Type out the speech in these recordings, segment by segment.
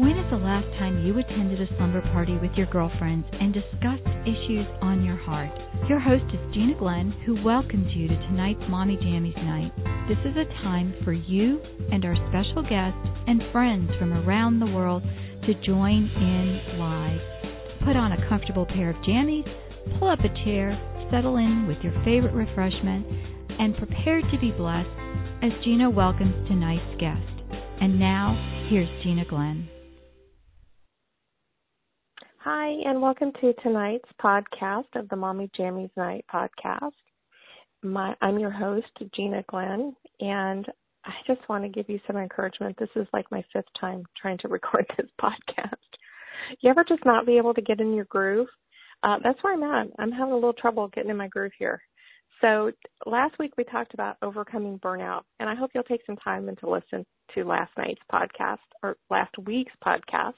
When is the last time you attended a slumber party with your girlfriends and discussed issues on your heart? Your host is Gina Glenn, who welcomes you to tonight's Mommy Jammies Night. This is a time for you and our special guests and friends from around the world to join in live. Put on a comfortable pair of jammies, pull up a chair, settle in with your favorite refreshment, and prepare to be blessed as Gina welcomes tonight's guest. And now, here's Gina Glenn. Hi, and welcome to tonight's podcast of the Mommy Jammies Night podcast. My, I'm your host, Gina Glenn, and I just want to give you some encouragement. This is like my fifth time trying to record this podcast. You ever just not be able to get in your groove? Uh, that's where I'm at. I'm having a little trouble getting in my groove here. So last week we talked about overcoming burnout, and I hope you'll take some time and to listen to last night's podcast or last week's podcast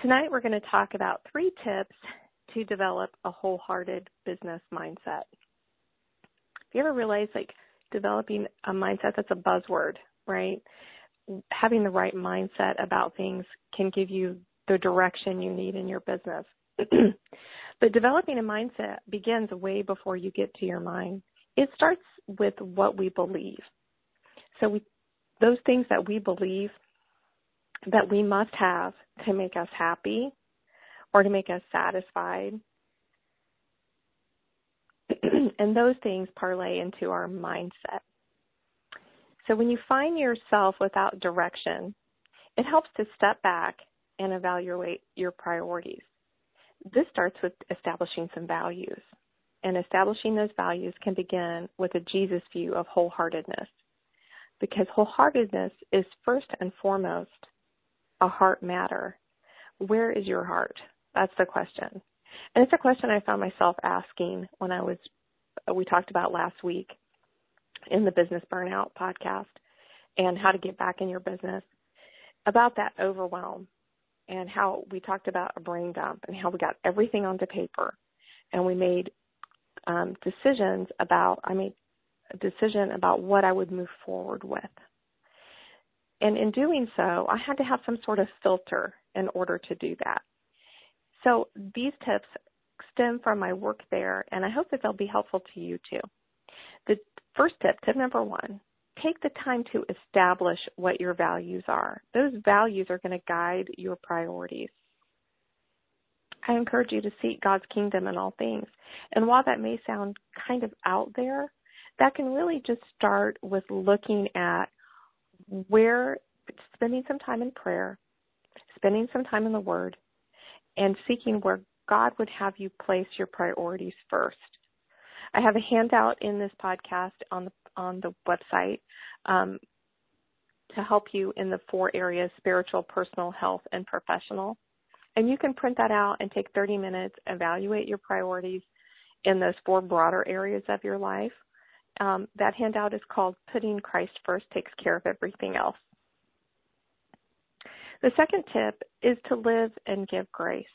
Tonight we're going to talk about three tips to develop a wholehearted business mindset. Have you ever realized like developing a mindset that's a buzzword, right? Having the right mindset about things can give you the direction you need in your business. but developing a mindset begins way before you get to your mind. It starts with what we believe. So we, those things that we believe that we must have to make us happy or to make us satisfied. and those things parlay into our mindset. So when you find yourself without direction, it helps to step back and evaluate your priorities. This starts with establishing some values. And establishing those values can begin with a Jesus view of wholeheartedness. Because wholeheartedness is first and foremost a heart matter? Where is your heart? That's the question. And it's a question I found myself asking when I was, we talked about last week in the Business Burnout podcast and how to get back in your business about that overwhelm and how we talked about a brain dump and how we got everything onto paper and we made um, decisions about, I made a decision about what I would move forward with. And in doing so, I had to have some sort of filter in order to do that. So these tips stem from my work there, and I hope that they'll be helpful to you too. The first tip, tip number one, take the time to establish what your values are. Those values are going to guide your priorities. I encourage you to seek God's kingdom in all things. And while that may sound kind of out there, that can really just start with looking at where spending some time in prayer, spending some time in the Word, and seeking where God would have you place your priorities first. I have a handout in this podcast on the on the website um, to help you in the four areas: spiritual, personal, health, and professional. And you can print that out and take 30 minutes, evaluate your priorities in those four broader areas of your life, um, that handout is called Putting Christ First Takes Care of Everything Else. The second tip is to live and give grace.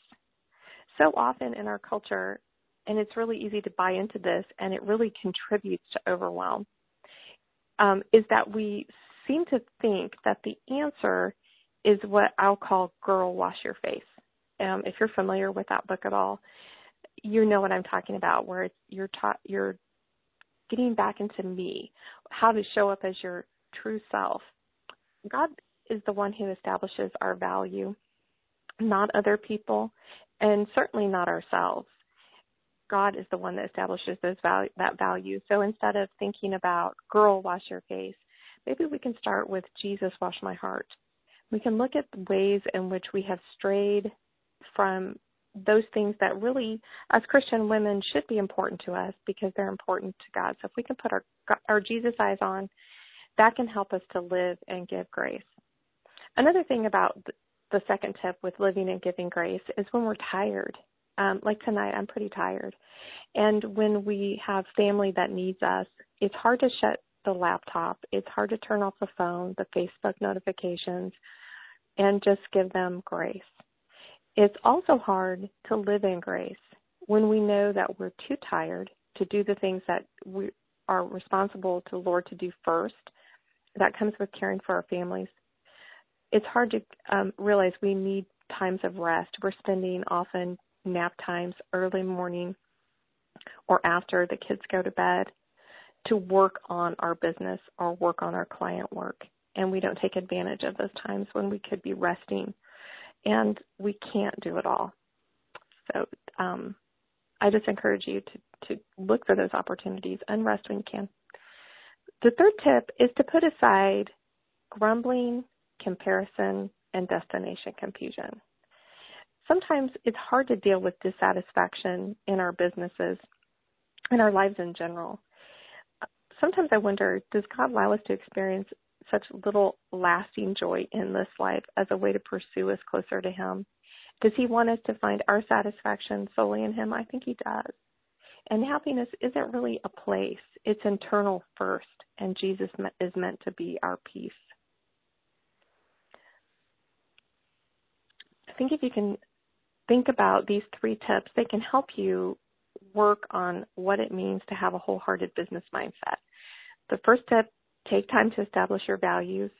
So often in our culture, and it's really easy to buy into this, and it really contributes to overwhelm, um, is that we seem to think that the answer is what I'll call girl wash your face. Um, if you're familiar with that book at all, you know what I'm talking about, where it's, you're taught, you're getting back into me, how to show up as your true self. God is the one who establishes our value, not other people, and certainly not ourselves. God is the one that establishes those value, that value. So instead of thinking about girl wash your face, maybe we can start with Jesus wash my heart. We can look at the ways in which we have strayed from those things that really, as Christian women, should be important to us because they're important to God. So if we can put our our Jesus eyes on, that can help us to live and give grace. Another thing about the second tip with living and giving grace is when we're tired. Um, like tonight, I'm pretty tired, and when we have family that needs us, it's hard to shut the laptop. It's hard to turn off the phone, the Facebook notifications, and just give them grace it's also hard to live in grace when we know that we're too tired to do the things that we are responsible to Lord to do first. That comes with caring for our families. it's hard to um, realize we need times of rest. We're spending often nap times early morning or after the kids go to bed to work on our business or work on our client work. And we don't take advantage of those times when we could be resting. And we can't do it all. So um, I just encourage you to, to look for those opportunities and rest when you can. The third tip is to put aside grumbling, comparison, and destination confusion. Sometimes it's hard to deal with dissatisfaction in our businesses and our lives in general. Sometimes I wonder does God allow us to experience such little lasting joy in this life as a way to pursue us closer to Him? Does He want us to find our satisfaction solely in Him? I think He does. And happiness isn't really a place, it's internal first, and Jesus is meant to be our peace. I think if you can think about these three tips, they can help you work on what it means to have a wholehearted business mindset. The first tip take time to establish your values.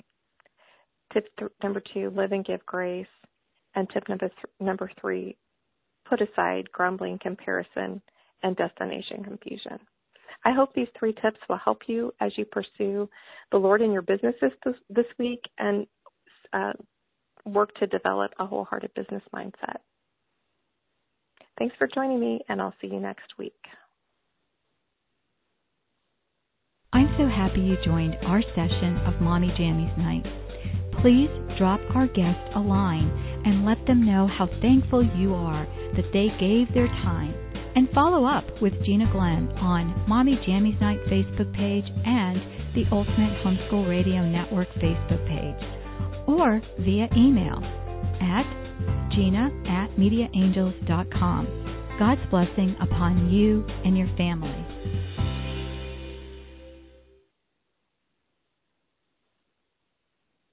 Tip th- number two live and give grace. And tip number, th- number three put aside grumbling, comparison, and destination confusion. I hope these three tips will help you as you pursue the Lord in your businesses this, this week and uh, work to develop a wholehearted business mindset. Thanks for joining me, and I'll see you next week. I'm so happy you joined our session of Mommy Jammies Night. Please drop our guests a line and let them know how thankful you are that they gave their time. And follow up with Gina Glenn on Mommy Jammies Night Facebook page and the Ultimate Homeschool Radio Network Facebook page, or via email at gina at mediaangels.com. God's blessing upon you and your family.